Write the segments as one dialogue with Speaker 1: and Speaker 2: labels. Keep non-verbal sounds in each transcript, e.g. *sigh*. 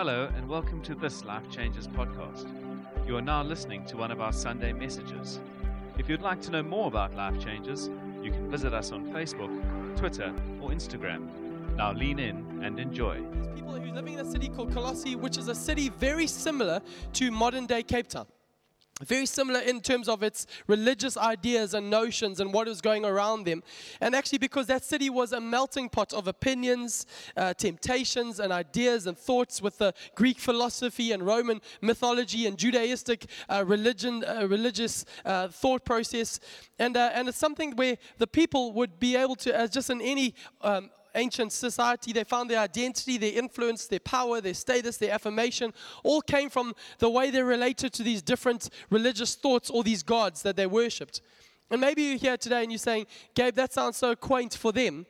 Speaker 1: Hello, and welcome to this Life Changes podcast. You are now listening to one of our Sunday messages. If you'd like to know more about Life Changes, you can visit us on Facebook, Twitter, or Instagram. Now lean in and enjoy.
Speaker 2: These people who living in a city called Colossae, which is a city very similar to modern day Cape Town. Very similar in terms of its religious ideas and notions and what was going around them. And actually, because that city was a melting pot of opinions, uh, temptations, and ideas and thoughts with the Greek philosophy and Roman mythology and Judaistic uh, religion, uh, religious uh, thought process. And, uh, and it's something where the people would be able to, as just in any um, ancient society, they found their identity, their influence, their power, their status, their affirmation, all came from the way they related to these different religious thoughts or these gods that they worshipped. And maybe you're here today and you're saying, Gabe, that sounds so quaint for them.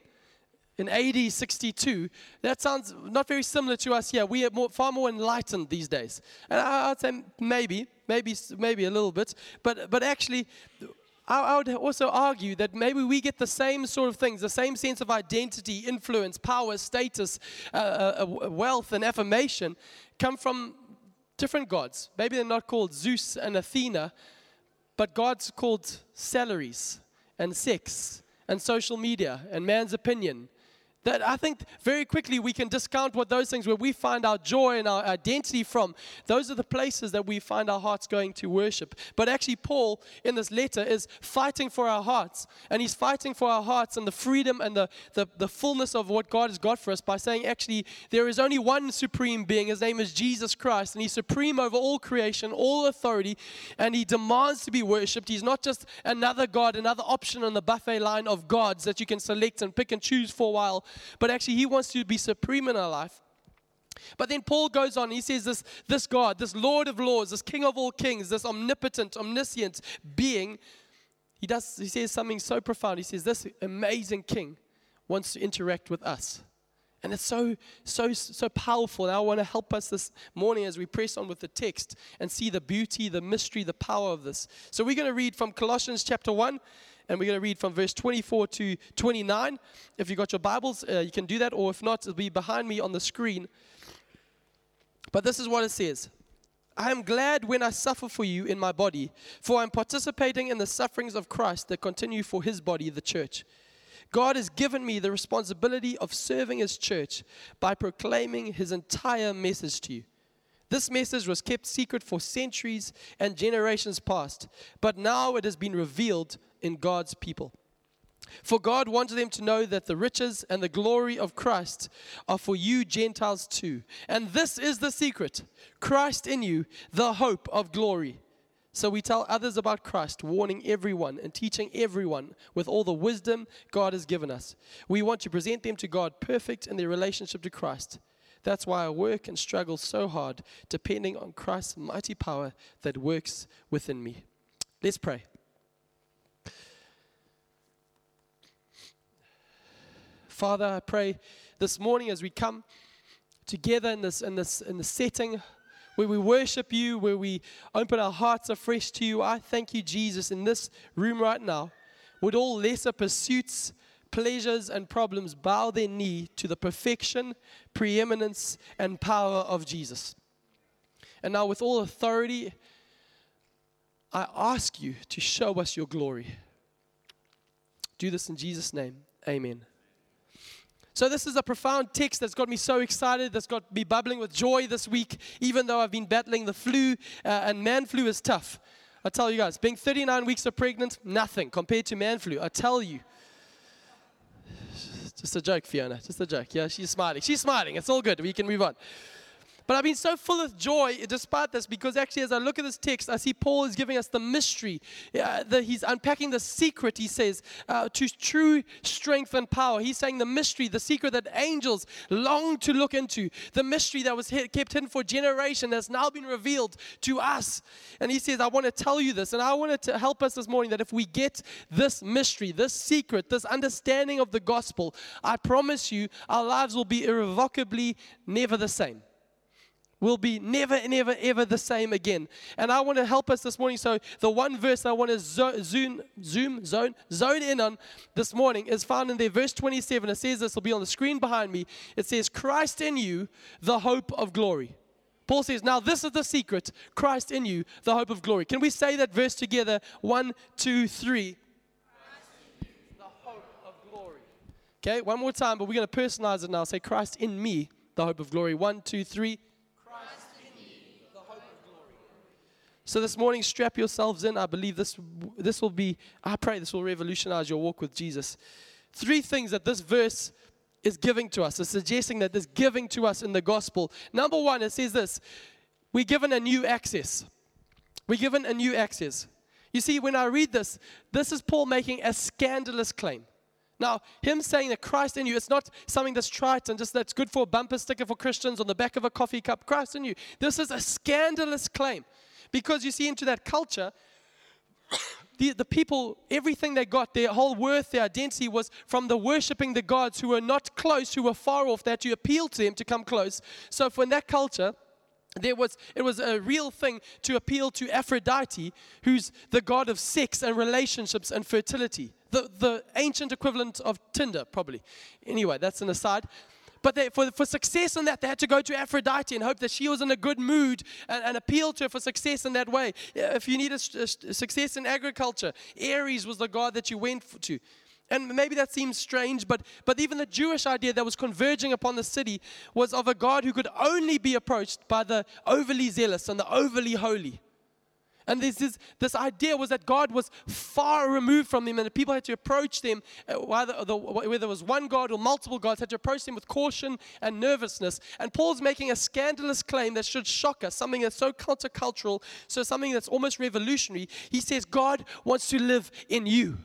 Speaker 2: In AD 62, that sounds not very similar to us here. We are more, far more enlightened these days. And I, I'd say maybe, maybe, maybe a little bit. But, but actually, I, would also argue that maybe we get the same sort of things, the same sense of identity, influence, power, status, uh, uh, uh, wealth, and affirmation come from different gods. Maybe they're not called Zeus and Athena, but gods called salaries and sex and social media and man's opinion that I think very quickly we can discount what those things where we find our joy and our identity from. Those are the places that we find our hearts going to worship. But actually, Paul in this letter is fighting for our hearts. And he's fighting for our hearts and the freedom and the, the, the fullness of what God has got for us by saying, actually, there is only one supreme being. His name is Jesus Christ. And he's supreme over all creation, all authority. And he demands to be worshiped. He's not just another God, another option on the buffet line of gods that you can select and pick and choose for a while but actually He wants to be supreme in our life. But then Paul goes on, he says, this, this God, this Lord of Lords, this King of all kings, this omnipotent, omniscient being, he, does, he says something so profound. He says, This amazing King wants to interact with us. And it's so, so, so powerful. And I want to help us this morning as we press on with the text and see the beauty, the mystery, the power of this. So we're going to read from Colossians chapter 1, and we're going to read from verse 24 to 29. If you've got your Bibles, uh, you can do that, or if not, it'll be behind me on the screen. But this is what it says. I am glad when I suffer for you in my body, for I'm participating in the sufferings of Christ that continue for his body, the church. God has given me the responsibility of serving his church by proclaiming his entire message to you. This message was kept secret for centuries and generations past, but now it has been revealed in God's people. For God wanted them to know that the riches and the glory of Christ are for you Gentiles too. And this is the secret Christ in you, the hope of glory. So we tell others about Christ, warning everyone and teaching everyone with all the wisdom God has given us. We want to present them to God perfect in their relationship to Christ. That's why I work and struggle so hard, depending on Christ's mighty power that works within me. Let's pray. Father, I pray this morning as we come together in this in this in the setting where we worship you, where we open our hearts afresh to you. I thank you, Jesus, in this room right now, would all lesser pursuits, pleasures, and problems bow their knee to the perfection, preeminence, and power of Jesus. And now, with all authority, I ask you to show us your glory. Do this in Jesus' name. Amen. So, this is a profound text that's got me so excited, that's got me bubbling with joy this week, even though I've been battling the flu, uh, and man flu is tough. I tell you guys, being 39 weeks of pregnant, nothing compared to man flu. I tell you. Just a joke, Fiona. Just a joke. Yeah, she's smiling. She's smiling. It's all good. We can move on. But I've been so full of joy despite this because actually, as I look at this text, I see Paul is giving us the mystery. Uh, the, he's unpacking the secret, he says, uh, to true strength and power. He's saying the mystery, the secret that angels long to look into, the mystery that was kept hidden for generation that's now been revealed to us. And he says, I want to tell you this, and I want to help us this morning that if we get this mystery, this secret, this understanding of the gospel, I promise you, our lives will be irrevocably never the same will be never, never, ever ever the same again. And I want to help us this morning. So, the one verse I want to zo- zoom, zoom, zone, zone in on this morning is found in there, verse 27. It says this will be on the screen behind me. It says, Christ in you, the hope of glory. Paul says, Now this is the secret Christ in you, the hope of glory. Can we say that verse together? One, two, three. The hope of glory. Okay, one more time, but we're going to personalize it now. Say, Christ in me, the hope of glory. One, two, three. Christ in me, the hope of glory. So this morning, strap yourselves in. I believe this, this will be, I pray this will revolutionize your walk with Jesus. Three things that this verse is giving to us. is suggesting that there's giving to us in the gospel. Number one, it says this we're given a new access. We're given a new access. You see, when I read this, this is Paul making a scandalous claim. Now, him saying that Christ in you, it's not something that's trite and just that's good for a bumper sticker for Christians on the back of a coffee cup. Christ in you. This is a scandalous claim. Because you see, into that culture, *coughs* the, the people, everything they got, their whole worth, their identity was from the worshiping the gods who were not close, who were far off, that you appeal to them to come close. So, for in that culture, there was it was a real thing to appeal to Aphrodite, who's the god of sex and relationships and fertility. The, the ancient equivalent of Tinder, probably. Anyway, that's an aside. But they, for, for success in that, they had to go to Aphrodite and hope that she was in a good mood and, and appeal to her for success in that way. If you needed success in agriculture, Ares was the god that you went to. And maybe that seems strange, but, but even the Jewish idea that was converging upon the city was of a God who could only be approached by the overly zealous and the overly holy. And this, this, this idea was that God was far removed from them, and the people had to approach them, uh, whether, the, whether it was one God or multiple gods, had to approach them with caution and nervousness. And Paul's making a scandalous claim that should shock us, something that's so countercultural, so something that's almost revolutionary. He says, God wants to live in you.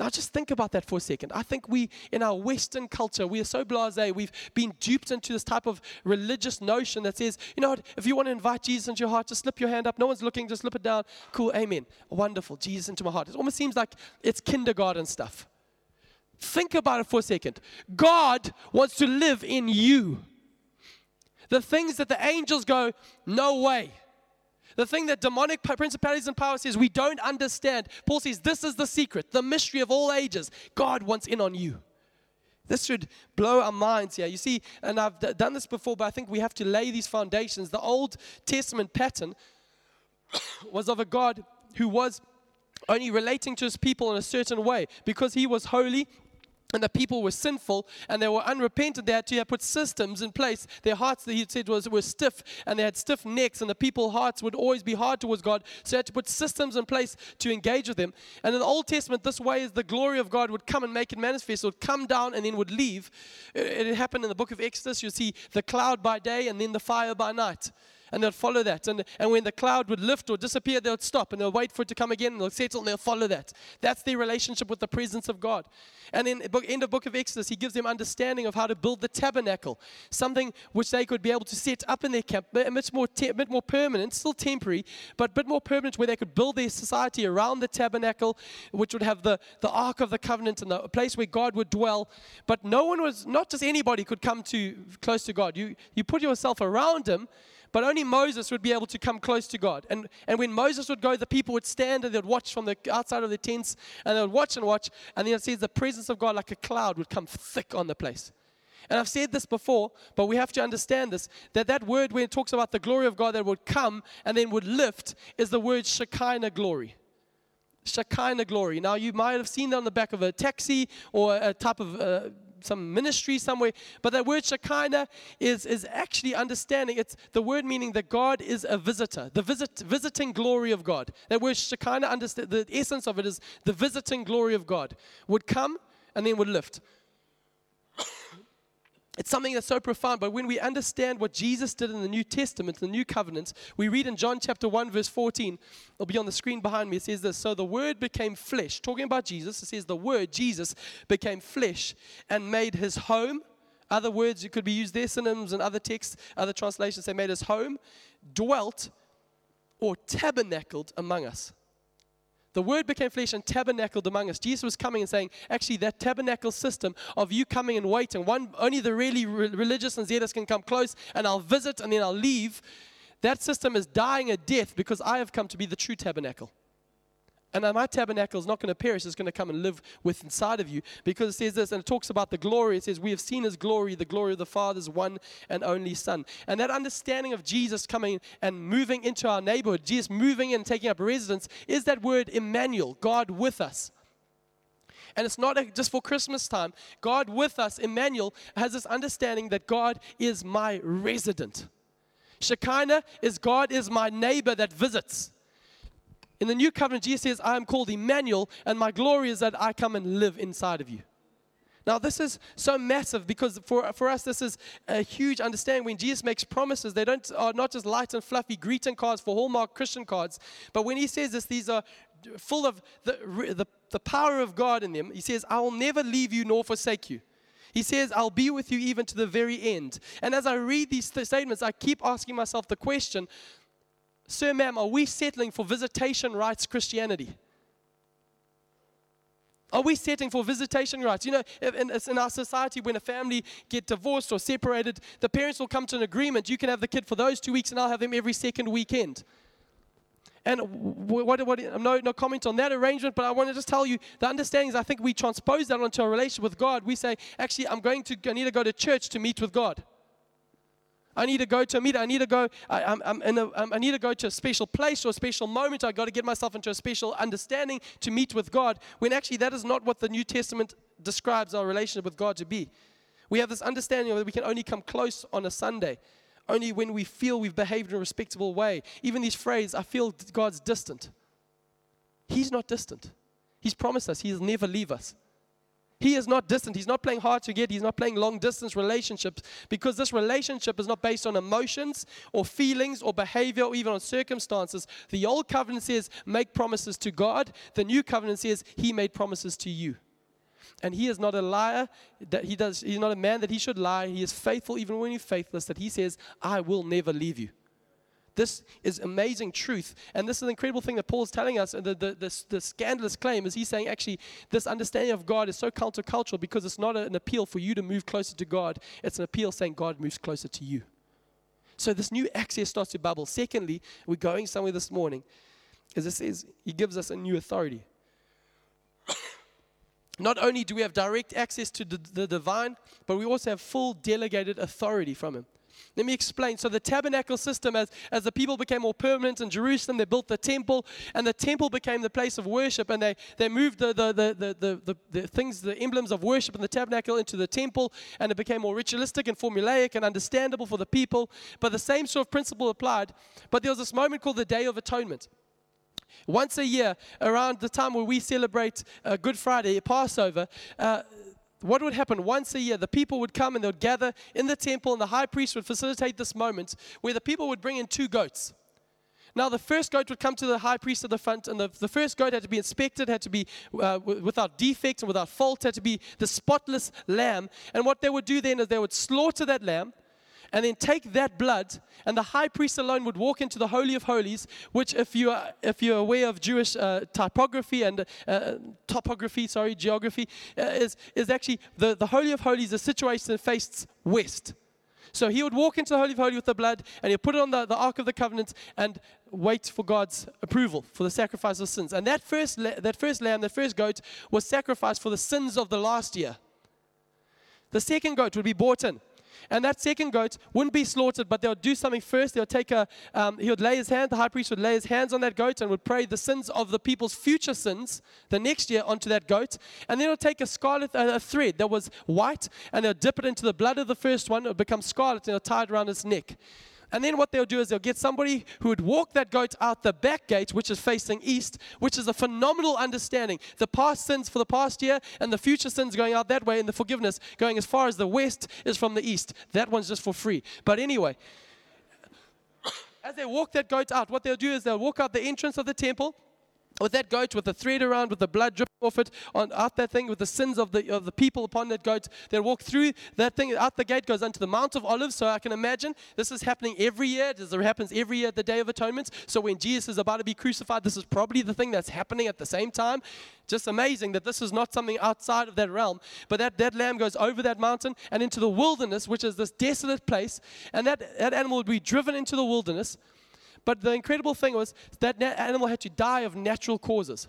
Speaker 2: Now, just think about that for a second. I think we, in our Western culture, we are so blase. We've been duped into this type of religious notion that says, you know what, if you want to invite Jesus into your heart, just slip your hand up. No one's looking, just slip it down. Cool, amen. Wonderful, Jesus into my heart. It almost seems like it's kindergarten stuff. Think about it for a second. God wants to live in you. The things that the angels go, no way. The thing that demonic principalities and powers says we don't understand. Paul says this is the secret, the mystery of all ages. God wants in on you. This should blow our minds here. You see, and I've d- done this before, but I think we have to lay these foundations. The Old Testament pattern *coughs* was of a God who was only relating to his people in a certain way because he was holy and the people were sinful and they were unrepentant. They had to put systems in place. Their hearts, he said, was, were stiff and they had stiff necks, and the people's hearts would always be hard towards God. So they had to put systems in place to engage with Him. And in the Old Testament, this way is the glory of God would come and make it manifest. It would come down and then would leave. It, it happened in the book of Exodus. You see the cloud by day and then the fire by night and they'd follow that. And, and when the cloud would lift or disappear, they would stop and they'll wait for it to come again and they'll settle and they'll follow that. That's their relationship with the presence of God. And in the end of book of Exodus, he gives them understanding of how to build the tabernacle, something which they could be able to set up in their camp, a bit more, te- bit more permanent, still temporary, but a bit more permanent where they could build their society around the tabernacle, which would have the, the Ark of the Covenant and the place where God would dwell. But no one was, not just anybody could come to close to God. You, you put yourself around him but only Moses would be able to come close to God. And, and when Moses would go, the people would stand and they'd watch from the outside of the tents and they would watch and watch. And then it says the presence of God, like a cloud, would come thick on the place. And I've said this before, but we have to understand this that that word, when it talks about the glory of God that would come and then would lift, is the word Shekinah glory. Shekinah glory. Now, you might have seen that on the back of a taxi or a type of uh, some ministry somewhere. But that word Shekinah is, is actually understanding. It's the word meaning that God is a visitor, the visit, visiting glory of God. That word Shekinah, understand, the essence of it is the visiting glory of God would come and then would lift. It's something that's so profound, but when we understand what Jesus did in the New Testament, the New Covenant, we read in John chapter 1, verse 14, it'll be on the screen behind me. It says this So the Word became flesh. Talking about Jesus, it says the Word, Jesus, became flesh and made his home. Other words it could be used there, synonyms and other texts, other translations say made his home, dwelt or tabernacled among us. The word became flesh and tabernacled among us. Jesus was coming and saying, actually, that tabernacle system of you coming and waiting, one only the really re- religious and zealous can come close, and I'll visit and then I'll leave. That system is dying a death because I have come to be the true tabernacle. And my tabernacle is not going to perish, it's going to come and live with inside of you because it says this, and it talks about the glory. It says, We have seen his glory, the glory of the Father's one and only Son. And that understanding of Jesus coming and moving into our neighborhood, Jesus moving and taking up residence, is that word Emmanuel, God with us. And it's not just for Christmas time. God with us, Emmanuel, has this understanding that God is my resident. Shekinah is God is my neighbor that visits. In the new covenant, Jesus says, I am called Emmanuel, and my glory is that I come and live inside of you. Now, this is so massive because for, for us, this is a huge understanding. When Jesus makes promises, they don't, are not just light and fluffy greeting cards for Hallmark Christian cards, but when he says this, these are full of the, the, the power of God in them. He says, I will never leave you nor forsake you. He says, I'll be with you even to the very end. And as I read these th- statements, I keep asking myself the question Sir, ma'am, are we settling for visitation rights Christianity? Are we setting for visitation rights? You know, in, in, our society, when a family get divorced or separated, the parents will come to an agreement. You can have the kid for those two weeks, and I'll have him every second weekend. And what, what, no, no comment on that arrangement, but I want to just tell you the understanding is I think we transpose that onto a relationship with God. We say, actually, I'm going to, I need to go to church to meet with God. I need to go to a meeting. I need to go. I, I'm, I'm in a, um, I need to go to a special place or a special moment. I got to get myself into a special understanding to meet with God. When actually that is not what the New Testament describes our relationship with God to be. We have this understanding that we can only come close on a Sunday, only when we feel we've behaved in a respectable way. Even these phrases, I feel God's distant. He's not distant. He's promised us He'll never leave us. He is not distant. He's not playing hard to get. He's not playing long distance relationships because this relationship is not based on emotions or feelings or behavior or even on circumstances. The old covenant says, make promises to God. The new covenant says, He made promises to you. And he is not a liar that he does he's not a man that he should lie. He is faithful even when he's faithless, that he says, I will never leave you. This is amazing truth. And this is an incredible thing that Paul is telling us. And the, the, the, the, scandalous claim is he's saying, actually, this understanding of God is so countercultural because it's not an appeal for you to move closer to God, it's an appeal saying God moves closer to you. So this new access starts to bubble. Secondly, we're going somewhere this morning, as it says, he gives us a new authority. *coughs* Not only do we have direct access to the, the divine, but we also have full delegated authority from him. Let me explain. So, the tabernacle system, as, as the people became more permanent in Jerusalem, they built the temple, and the temple became the place of worship, and they, they moved the, the, the, the, the, the things, the emblems of worship in the tabernacle into the temple, and it became more ritualistic and formulaic and understandable for the people. But the same sort of principle applied. But there was this moment called the Day of Atonement. Once a year, around the time where we celebrate uh, Good Friday, Passover, uh, what would happen once a year? The people would come and they would gather in the temple, and the high priest would facilitate this moment where the people would bring in two goats. Now, the first goat would come to the high priest at the front, and the, the first goat had to be inspected, had to be uh, w- without defect and without fault, had to be the spotless lamb. And what they would do then is they would slaughter that lamb, and then take that blood, and the high priest alone would walk into the Holy of Holies, which, if you are, if you're aware of Jewish uh, typography and uh, topography, sorry, geography, uh, is, is actually the, the Holy of Holies is situated and faces west. So he would walk into the Holy of Holies with the blood, and he'd put it on the, the Ark of the Covenant and wait for God's approval for the sacrifice of sins. And that first, that first lamb, that first goat, was sacrificed for the sins of the last year. The second goat would be brought in. And that second goat wouldn't be slaughtered, but they would do something first. They would take a, um, he would lay his hand, the high priest would lay his hands on that goat and would pray the sins of the people's future sins the next year onto that goat. And then he would take a scarlet uh, a thread that was white and they'll dip it into the blood of the first one. It would become scarlet and they'll tie it around his neck. And then what they'll do is they'll get somebody who would walk that goat out the back gate, which is facing east, which is a phenomenal understanding. The past sins for the past year and the future sins going out that way, and the forgiveness going as far as the west is from the east. That one's just for free. But anyway, *coughs* as they walk that goat out, what they'll do is they'll walk out the entrance of the temple with that goat with the thread around with the blood dripping off it on out that thing with the sins of the of the people upon that goat. They walk through that thing out the gate goes onto the mount of olives. So i can imagine this is happening every year. This happens every year at the day of atonement. So when jesus is about to be crucified this is probably the thing that's happening at the same time. Just amazing that this is not something outside of that realm. But that, that lamb goes over that mountain and into the wilderness which is this desolate place. And that, that animal would be driven into the wilderness. But the incredible thing was that animal had to die of natural causes.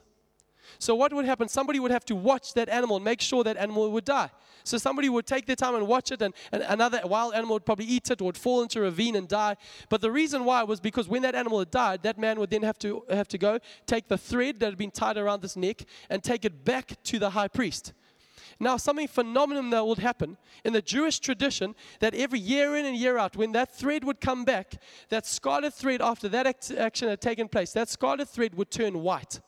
Speaker 2: So what would happen? Somebody would have to watch that animal and make sure that animal would die. So somebody would take their time and watch it, and, and another wild animal would probably eat it or would fall into a ravine and die. But the reason why was because when that animal had died, that man would then have to have to go take the thread that had been tied around this neck and take it back to the high priest. Now, something phenomenal that would happen in the Jewish tradition that every year in and year out, when that thread would come back, that scarlet thread after that act- action had taken place, that scarlet thread would turn white.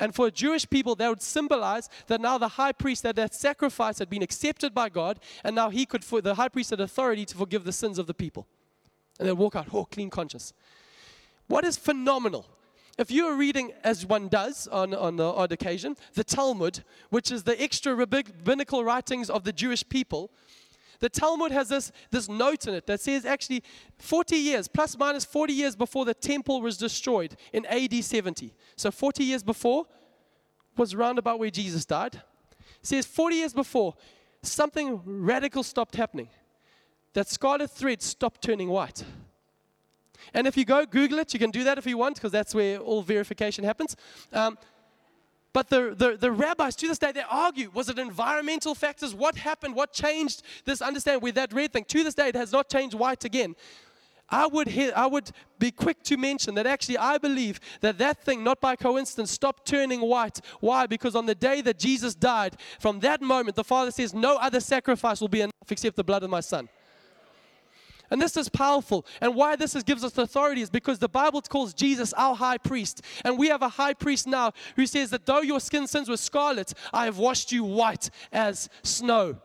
Speaker 2: And for Jewish people, that would symbolize that now the high priest, that that sacrifice had been accepted by God, and now he could, for the high priest had authority to forgive the sins of the people. And they'd walk out, oh, clean conscience. What is phenomenal? If you are reading, as one does on, on the odd occasion, the Talmud, which is the extra rabbinical writings of the Jewish people, the Talmud has this, this note in it that says actually 40 years, plus minus 40 years before the temple was destroyed in AD 70. So 40 years before was round about where Jesus died. It says 40 years before, something radical stopped happening. That scarlet thread stopped turning white. And if you go Google it, you can do that if you want, because that's where all verification happens. Um, but the, the, the, rabbis to this day, they argue was it environmental factors? What happened? What changed this understanding with that red thing? To this day, it has not changed white again. I would, I would be quick to mention that actually I believe that that thing, not by coincidence, stopped turning white. Why? Because on the day that Jesus died, from that moment, the Father says, No other sacrifice will be enough except the blood of my Son. And this is powerful. And why this is, gives us authority is because the Bible calls Jesus our high priest. And we have a high priest now who says that though your skin sins were scarlet, I have washed you white as snow.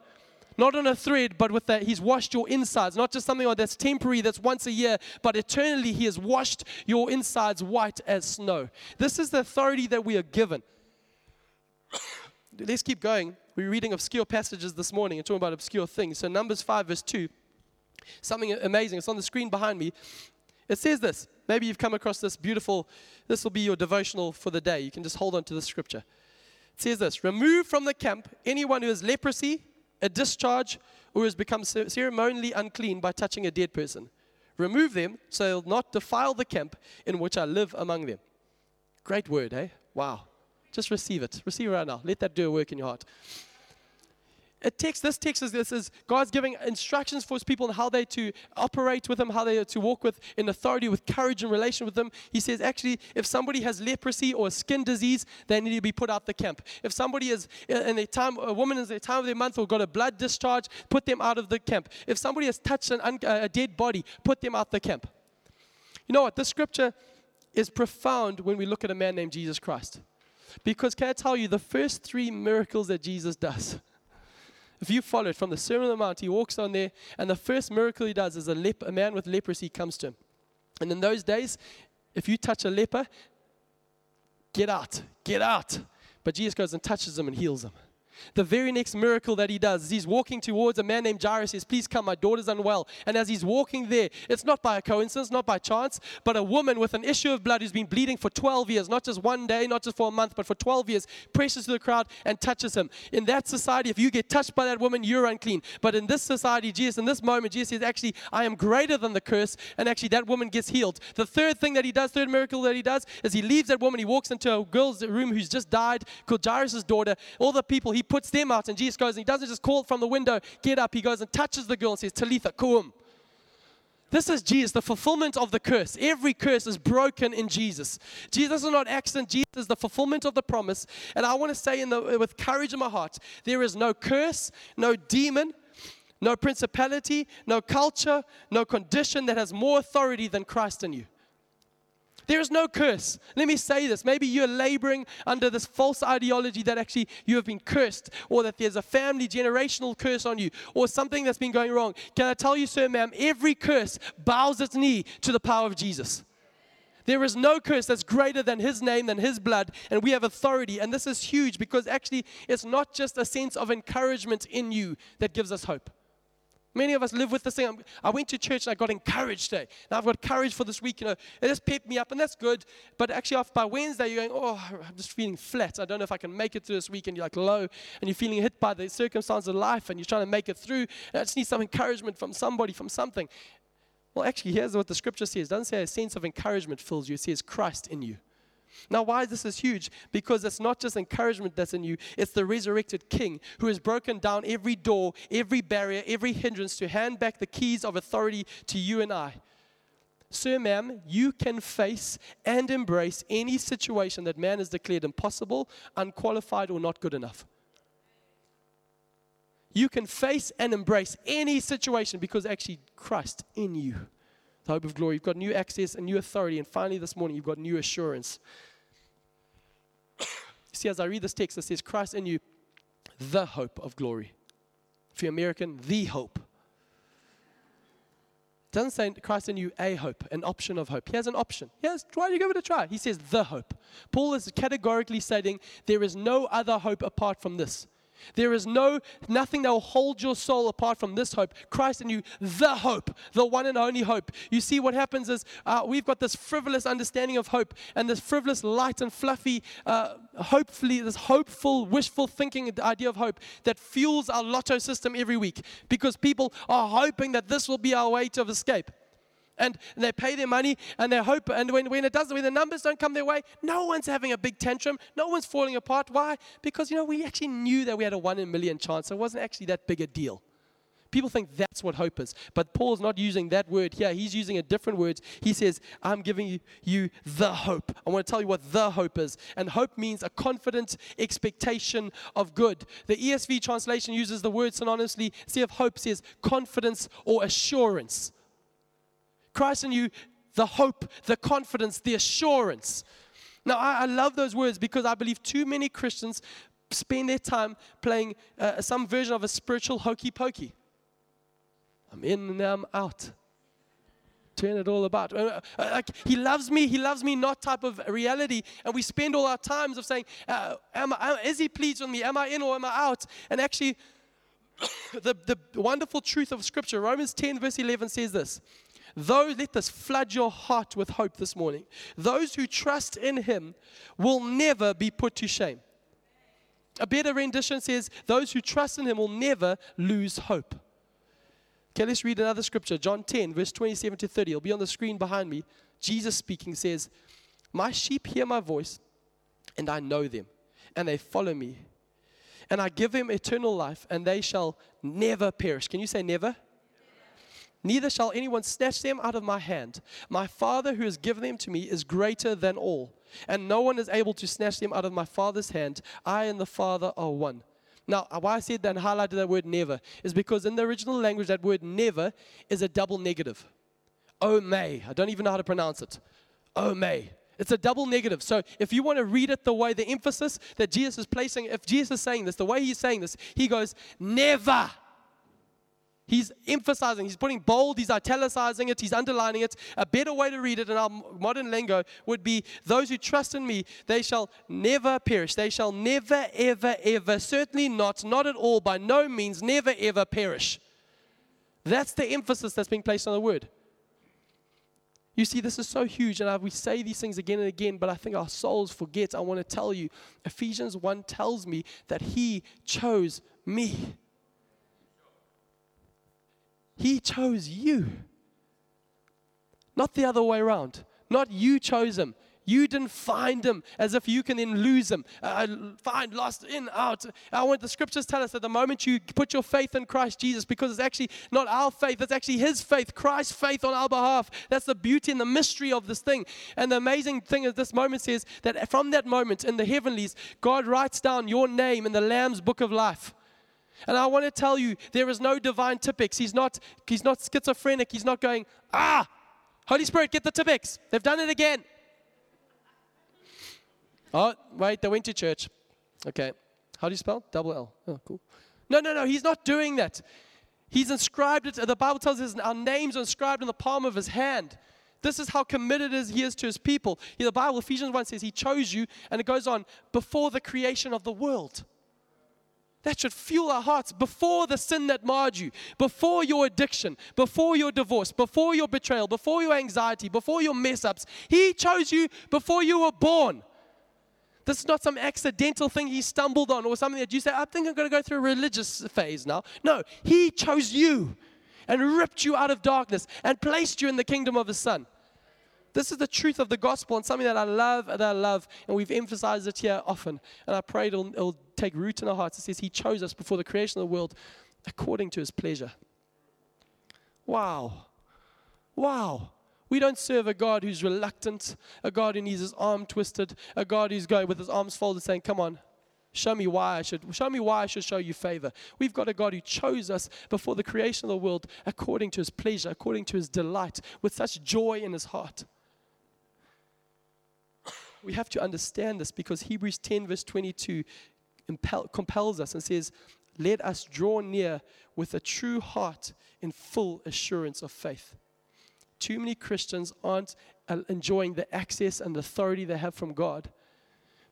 Speaker 2: Not on a thread, but with that, He's washed your insides. Not just something that's temporary, that's once a year, but eternally, He has washed your insides white as snow. This is the authority that we are given. *coughs* Let's keep going. We're reading obscure passages this morning and talking about obscure things. So, Numbers 5, verse 2. Something amazing. It's on the screen behind me. It says this. Maybe you've come across this beautiful, this will be your devotional for the day. You can just hold on to the scripture. It says this Remove from the camp anyone who has leprosy, a discharge, or has become ceremonially unclean by touching a dead person. Remove them so they'll not defile the camp in which I live among them. Great word, eh? Wow. Just receive it. Receive it right now. Let that do a work in your heart a text, this text is this is God's giving instructions for his people on how they to operate with him, how they are to walk with in authority, with courage in relation with them. He says, actually, if somebody has leprosy or a skin disease, they need to be put out the camp. If somebody is in a time, a woman is the time of their month or got a blood discharge, put them out of the camp. If somebody has touched an un, a dead body, put them out the camp. You know what? This scripture is profound when we look at a man named Jesus Christ. Because can I tell you, the first three miracles that Jesus does, if you follow it from the Sermon on the Mount, he walks on there, and the first miracle he does is a, lep- a man with leprosy comes to him. And in those days, if you touch a leper, get out, get out. But Jesus goes and touches him and heals him. The very next miracle that he does is he's walking towards a man named Jairus. Says, Please come, my daughter's unwell. And as he's walking there, it's not by a coincidence, not by chance, but a woman with an issue of blood who's been bleeding for 12 years, not just one day, not just for a month, but for 12 years, presses to the crowd and touches him. In that society, if you get touched by that woman, you're unclean. But in this society, Jesus, in this moment, Jesus says, Actually, I am greater than the curse. And actually, that woman gets healed. The third thing that he does, third miracle that he does, is he leaves that woman. He walks into a girl's room who's just died, called Jairus' daughter. All the people, he puts them out, and Jesus goes and he doesn't just call from the window, get up. He goes and touches the girl and says, Talitha, kum. This is Jesus, the fulfillment of the curse. Every curse is broken in Jesus. Jesus is not accident. Jesus is the fulfillment of the promise. And I want to say in the, with courage in my heart, there is no curse, no demon, no principality, no culture, no condition that has more authority than Christ in you. There is no curse. Let me say this. Maybe you're laboring under this false ideology that actually you have been cursed, or that there's a family generational curse on you, or something that's been going wrong. Can I tell you, sir, ma'am, every curse bows its knee to the power of Jesus. There is no curse that's greater than His name, than His blood, and we have authority. And this is huge because actually it's not just a sense of encouragement in you that gives us hope. Many of us live with this thing. I went to church and I got encouraged today. Now I've got courage for this week. You know, it just pepped me up, and that's good. But actually, off by Wednesday, you're going, oh, I'm just feeling flat. I don't know if I can make it through this week. And you're like low, and you're feeling hit by the circumstances of life, and you're trying to make it through. And I just need some encouragement from somebody, from something. Well, actually, here's what the scripture says. It doesn't say a sense of encouragement fills you. It says Christ in you. Now, why this is huge? Because it's not just encouragement that's in you, it's the resurrected King who has broken down every door, every barrier, every hindrance to hand back the keys of authority to you and I. Sir, ma'am, you can face and embrace any situation that man has declared impossible, unqualified, or not good enough. You can face and embrace any situation because actually Christ in you, the hope of glory. You've got new access and new authority. And finally, this morning, you've got new assurance. *coughs* See, as I read this text, it says, Christ in you, the hope of glory. If you're American, the hope. It doesn't say Christ in you a hope, an option of hope. He has an option. Yes, why do you give it a try? He says the hope. Paul is categorically stating there is no other hope apart from this. There is no nothing that will hold your soul apart from this hope. Christ in you, the hope, the one and only hope. You see, what happens is uh, we've got this frivolous understanding of hope and this frivolous, light and fluffy, uh, hopefully, this hopeful, wishful thinking idea of hope that fuels our lotto system every week because people are hoping that this will be our way to escape and they pay their money and they hope and when, when it doesn't when the numbers don't come their way no one's having a big tantrum. No one's falling apart. Why? Because you know we actually knew that we had a one in a million chance. So it wasn't actually that big a deal. People think that's what hope is but paul's not using that word here. He's using a different word he says i'm giving you, you the hope. I want to tell you what the hope is and hope means a confident expectation of good. The esv translation uses the word synonymously see if hope says confidence or assurance Christ in you, the hope, the confidence, the assurance. Now, I, I love those words because I believe too many Christians spend their time playing uh, some version of a spiritual hokey pokey. I'm in and I'm out. Turn it all about. Uh, uh, like, he loves me, he loves me, not type of reality. And we spend all our times of saying, uh, am I, is he pleased with me? Am I in or am I out? And actually, *coughs* the, the wonderful truth of Scripture, Romans 10, verse 11 says this those, let this flood your heart with hope this morning. Those who trust in Him will never be put to shame. A better rendition says, Those who trust in Him will never lose hope. Okay, let's read another scripture. John 10, verse 27 to 30. It'll be on the screen behind me. Jesus speaking says, My sheep hear my voice, and I know them, and they follow me. And I give them eternal life, and they shall never perish. Can you say never? Neither shall anyone snatch them out of my hand. My Father who has given them to me is greater than all, and no one is able to snatch them out of my Father's hand. I and the Father are one. Now, uh, why I said that and highlighted that word never is because in the original language, that word never is a double negative. Oh, may. I don't even know how to pronounce it. Oh, may. It's a double negative. So if you want to read it the way the emphasis that Jesus is placing, if Jesus is saying this, the way he's saying this, he goes, never. He's emphasizing, he's putting bold, he's italicizing it, he's underlining it. A better way to read it in our modern lingo would be those who trust in me, they shall never perish. They shall never, ever, ever, certainly not, not at all, by no means, never, ever perish. That's the emphasis that's being placed on the word. You see, this is so huge, and we say these things again and again, but I think our souls forget. I want to tell you Ephesians 1 tells me that He chose me. He chose you. Not the other way around. Not you chose him. You didn't find him as if you can then lose him. Uh, find, lost, in, out. I want the scriptures tell us that the moment you put your faith in Christ Jesus, because it's actually not our faith, it's actually his faith, Christ's faith on our behalf. That's the beauty and the mystery of this thing. And the amazing thing is, this moment says that from that moment in the heavenlies, God writes down your name in the Lamb's book of life. And I want to tell you, there is no divine Tipp-Ex. He's not, he's not schizophrenic. He's not going, ah, Holy Spirit, get the Tipp-Ex. They've done it again. Oh, wait, they went to church. Okay. How do you spell? Double L. Oh, cool. No, no, no, he's not doing that. He's inscribed it. The Bible tells us our names are inscribed in the palm of his hand. This is how committed he is to his people. the Bible, Ephesians 1 says he chose you, and it goes on, before the creation of the world. That should fuel our hearts before the sin that marred you, before your addiction, before your divorce, before your betrayal, before your anxiety, before your mess ups. He chose you before you were born. This is not some accidental thing he stumbled on or something that you say, I think I'm going to go through a religious phase now. No, he chose you and ripped you out of darkness and placed you in the kingdom of his son. This is the truth of the gospel and something that I love that I love, and we've emphasized it here often. And I pray it'll, it'll take root in our hearts. It says He chose us before the creation of the world according to His pleasure. Wow. Wow. We don't serve a God who's reluctant, a God who needs his arm twisted, a God who's going with his arms folded saying, Come on, show me why I should show me why I should show you favor. We've got a God who chose us before the creation of the world according to his pleasure, according to his delight, with such joy in his heart. We have to understand this because Hebrews 10, verse 22 impel, compels us and says, Let us draw near with a true heart in full assurance of faith. Too many Christians aren't uh, enjoying the access and authority they have from God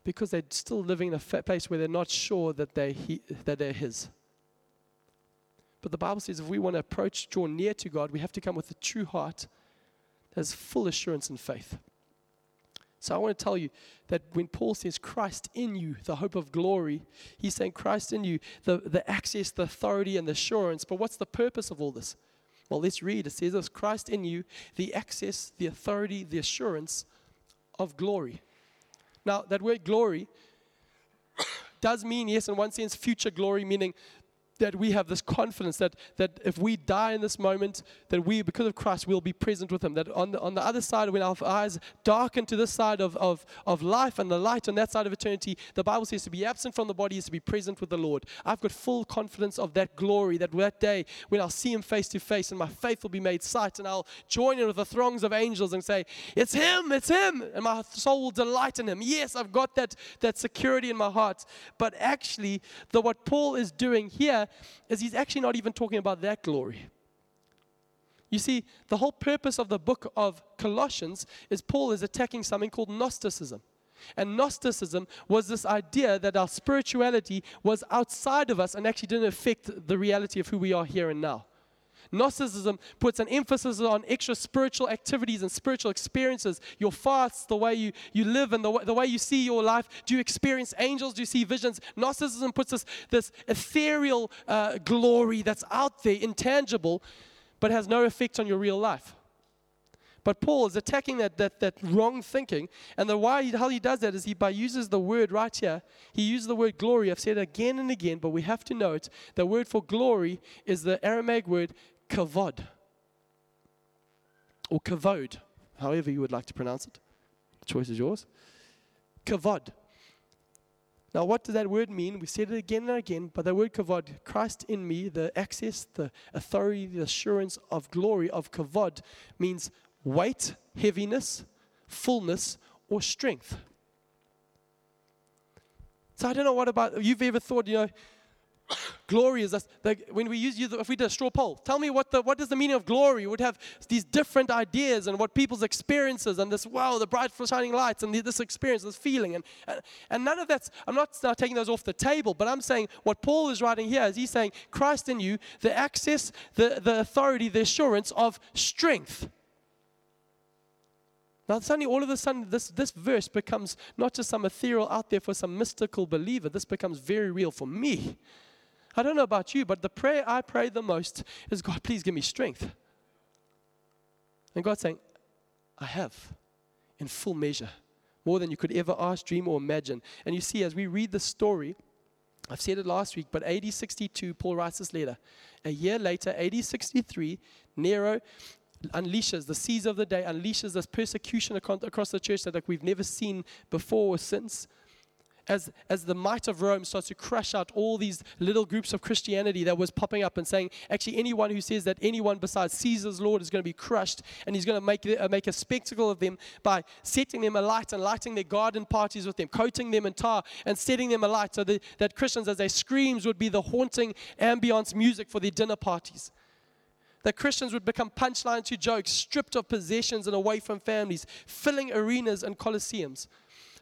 Speaker 2: because they're still living in a place where they're not sure that they're, he, that they're His. But the Bible says if we want to approach, draw near to God, we have to come with a true heart that has full assurance and faith. So I want to tell you that when Paul says Christ in you, the hope of glory, he's saying Christ in you, the, the access, the authority, and the assurance. But what's the purpose of all this? Well, let's read. It says, Christ in you, the access, the authority, the assurance of glory. Now, that word glory *coughs* does mean, yes, in one sense, future glory, meaning that we have this confidence that, that if we die in this moment, that we, because of Christ, will be present with Him. That on the, on the other side, when our eyes darken to this side of, of, of life and the light on that side of eternity, the Bible says to be absent from the body is to be present with the Lord. I've got full confidence of that glory, that that day when I'll see Him face to face and my faith will be made sight and I'll join in with the throngs of angels and say, It's Him, it's Him. And my soul will delight in Him. Yes, I've got that, that security in my heart. But actually, the, what Paul is doing here is he's actually not even talking about that glory. You see, the whole purpose of the book of Colossians is Paul is attacking something called Gnosticism. And Gnosticism was this idea that our spirituality was outside of us and actually didn't affect the reality of who we are here and now. Gnosticism puts an emphasis on extra spiritual activities and spiritual experiences. Your fasts, the way you, you live, and the the way you see your life. Do you experience angels? Do you see visions? Gnosticism puts this, this ethereal uh, glory that's out there, intangible, but has no effect on your real life. But Paul is attacking that, that, that wrong thinking. And the why how he does that is he by uses the word right here. He uses the word glory. I've said it again and again, but we have to note the word for glory is the Aramaic word kavod or kavod, however you would like to pronounce it. The choice is yours. Kavod. Now, what does that word mean? We said it again and again, but the word kavod, Christ in me, the access, the authority, the assurance of glory of kavod means weight, heaviness, fullness, or strength. So I don't know what about you've ever thought, you know, glory is us. when we use, if we did a straw poll, tell me what the what is the meaning of glory? We would have these different ideas and what people's experiences and this wow, the bright shining lights and this experience, this feeling, and, and and none of that's. I'm not now taking those off the table, but I'm saying what Paul is writing here is he's saying Christ in you, the access, the the authority, the assurance of strength. Now, suddenly, all of a sudden, this, this verse becomes not just some ethereal out there for some mystical believer. This becomes very real for me. I don't know about you, but the prayer I pray the most is God, please give me strength. And God's saying, I have in full measure, more than you could ever ask, dream, or imagine. And you see, as we read the story, I've said it last week, but AD 62, Paul writes this letter. A year later, AD 63, Nero unleashes, the Caesar of the day unleashes this persecution across the church that like we've never seen before or since as, as the might of Rome starts to crush out all these little groups of Christianity that was popping up and saying, actually, anyone who says that anyone besides Caesar's Lord is going to be crushed and he's going to make, uh, make a spectacle of them by setting them alight and lighting their garden parties with them, coating them in tar and setting them alight so that, that Christians, as they screams, would be the haunting ambience music for their dinner parties that Christians would become punchline to jokes, stripped of possessions and away from families, filling arenas and colosseums.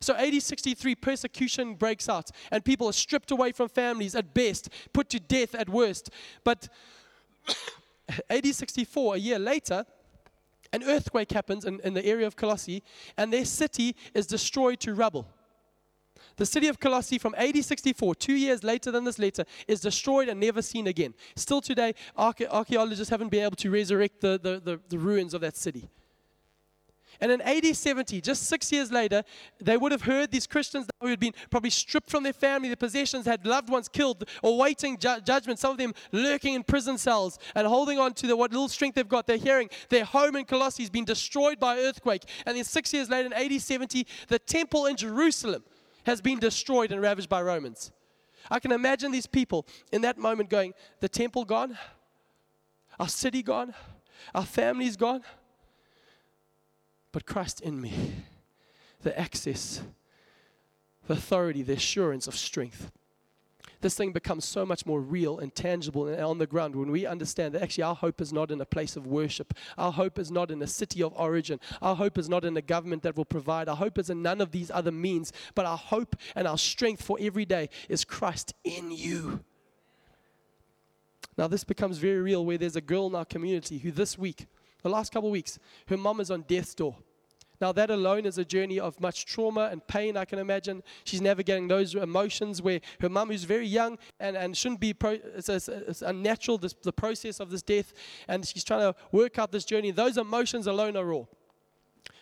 Speaker 2: So AD 63, persecution breaks out, and people are stripped away from families at best, put to death at worst. But *coughs* AD 64, a year later, an earthquake happens in, in the area of Colossae, and their city is destroyed to rubble. The city of Colossae from AD 64, two years later than this letter, is destroyed and never seen again. Still today, archaeologists haven't been able to resurrect the, the, the, the ruins of that city. And in AD 70, just six years later, they would have heard these Christians who had been probably stripped from their family, their possessions, had loved ones killed, or waiting ju- judgment, some of them lurking in prison cells and holding on to the, what little strength they've got. They're hearing their home in Colossae has been destroyed by earthquake. And then six years later, in AD 70, the temple in Jerusalem has been destroyed and ravaged by Romans. I can imagine these people in that moment going, The temple gone, our city gone, our families gone but Christ in me. The access, the authority, the assurance of strength. This thing becomes so much more real and tangible and on the ground when we understand that actually our hope is not in a place of worship. Our hope is not in a city of origin. Our hope is not in a government that will provide. Our hope is in none of these other means. But our hope and our strength for every day is Christ in you. Now, this becomes very real where there's a girl in our community who this week the last couple of weeks, her mom is on death's door. Now, that alone is a journey of much trauma and pain, I can imagine. She's navigating those emotions where her mum, who's very young and, and shouldn't be, pro- it's, it's, it's unnatural, this, the process of this death, and she's trying to work out this journey. Those emotions alone are raw.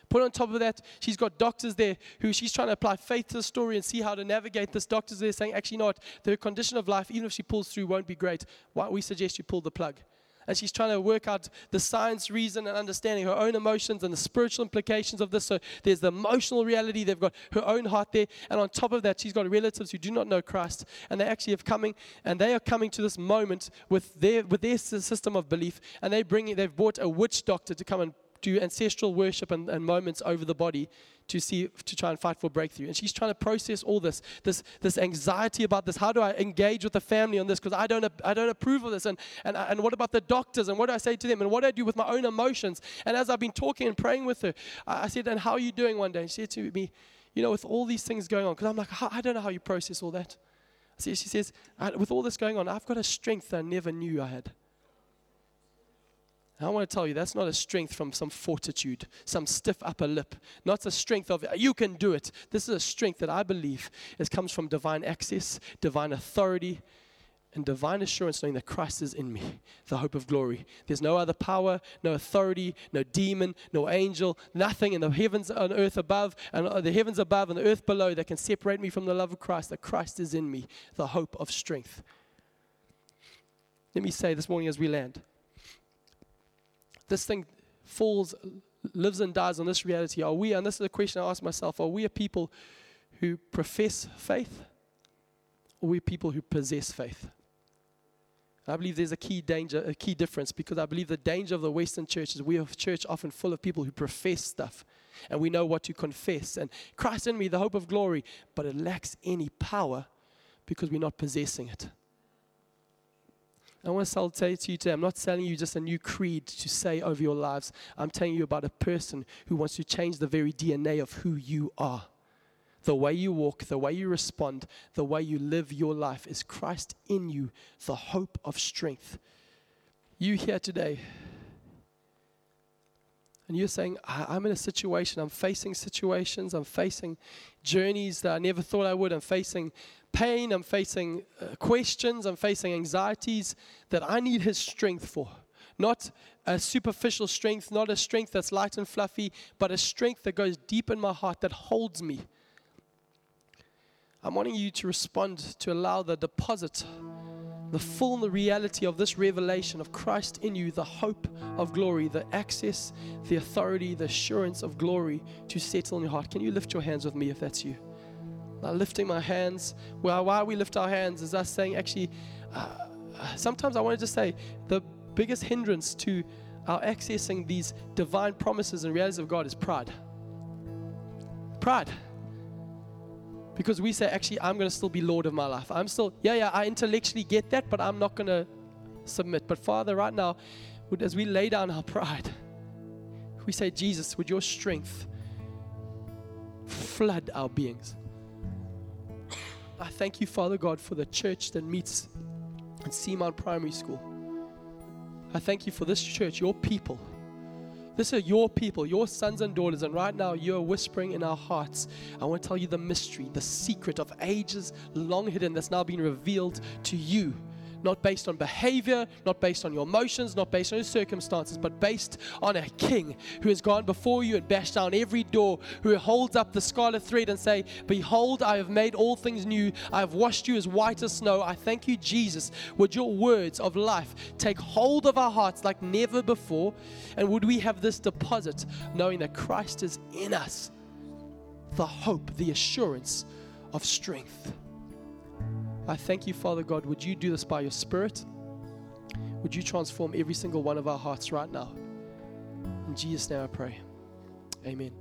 Speaker 2: Put on top of that, she's got doctors there who she's trying to apply faith to the story and see how to navigate this. Doctors there saying, actually, not the condition of life, even if she pulls through, won't be great. Why we suggest you pull the plug and she's trying to work out the science, reason, and understanding her own emotions and the spiritual implications of this. So there's the emotional reality. They've got her own heart there, and on top of that, she's got relatives who do not know Christ, and they actually have coming, and they are coming to this moment with their with their system of belief, and they bring they've brought a witch doctor to come and do ancestral worship and, and moments over the body to see to try and fight for breakthrough. And she's trying to process all this, this, this anxiety about this. How do I engage with the family on this? Because I don't, I don't approve of this. And, and, and what about the doctors? And what do I say to them? And what do I do with my own emotions? And as I've been talking and praying with her, I, said, and how are you doing one day? And she said to me, you know, with all these things going on, because I'm like, I don't know how you process all that. See, she says, with all this going on, I've got a strength I never knew I had. I want to tell you, that's not a strength from some fortitude, some stiff upper lip. Not a strength of, you can do it. This is a strength that I believe it comes from divine access, divine authority, and divine assurance knowing that Christ is in me, the hope of glory. There's no other power, no authority, no demon, no angel, nothing in the heavens and earth above, and uh, the heavens above and the earth below that can separate me from the love of Christ, that Christ is in me, the hope of strength. Let me say this morning as we land this thing falls, lives and dies on this reality. Are we, and this is a question I ask myself, are we a people who profess faith? Or are we people who possess faith? I believe there's a key danger, a key difference, because I believe the danger of the Western church is we have church often full of people who profess stuff, and we know what to confess. And Christ in me, the hope of glory, but it lacks any power because we're not possessing it. I want to say to you today, I'm not selling you just a new creed to say over your lives. I'm telling you about a person who wants to change the very DNA of who you are. The way you walk, the way you respond, the way you live your life is Christ in you, the hope of strength. You here today, and you're saying, I'm in a situation, I'm facing situations, I'm facing journeys that I never thought I would, I'm facing pain, I'm facing uh, questions, I'm facing anxieties that I need His strength for. Not a superficial strength, not a strength that's light and fluffy, but a strength that goes deep in my heart that holds me. I'm wanting you to respond to allow the deposit, the full reality of this revelation of Christ in you, the hope of glory, the access, the authority, the assurance of glory to settle in your heart. Can you lift your hands with me if that's you? Now, lifting my hands, well, why we lift our hands is us saying, actually, uh, sometimes I want to just say the biggest hindrance to our accessing these divine promises and realities of God is pride. Pride. Because we say, actually, I'm going to still be Lord of my life. I'm still, yeah, yeah, I intellectually get that, but I'm not going to submit. But Father, right now, as we lay down our pride, we say, Jesus, would your strength flood our beings? I thank you, Father God, for the church that meets at Seamount Primary School. I thank you for this church, your people. This are your people, your sons and daughters, and right now you're whispering in our hearts. I want to tell you the mystery, the secret of ages long hidden that's now being revealed to you not based on behavior, not based on your emotions, not based on your circumstances, but based on a king who has gone before you and bashed down every door, who holds up the scarlet thread and say, Behold, I have made all things new. I have washed you as white as snow. I thank you, Jesus. Would your words of life take hold of our hearts like never before? And would we have this deposit knowing that Christ is in us? The hope, the assurance of strength. I thank you, Father God. Would you do this by your Spirit? Would you transform every single one of our hearts right now? In Jesus' name I pray. Amen.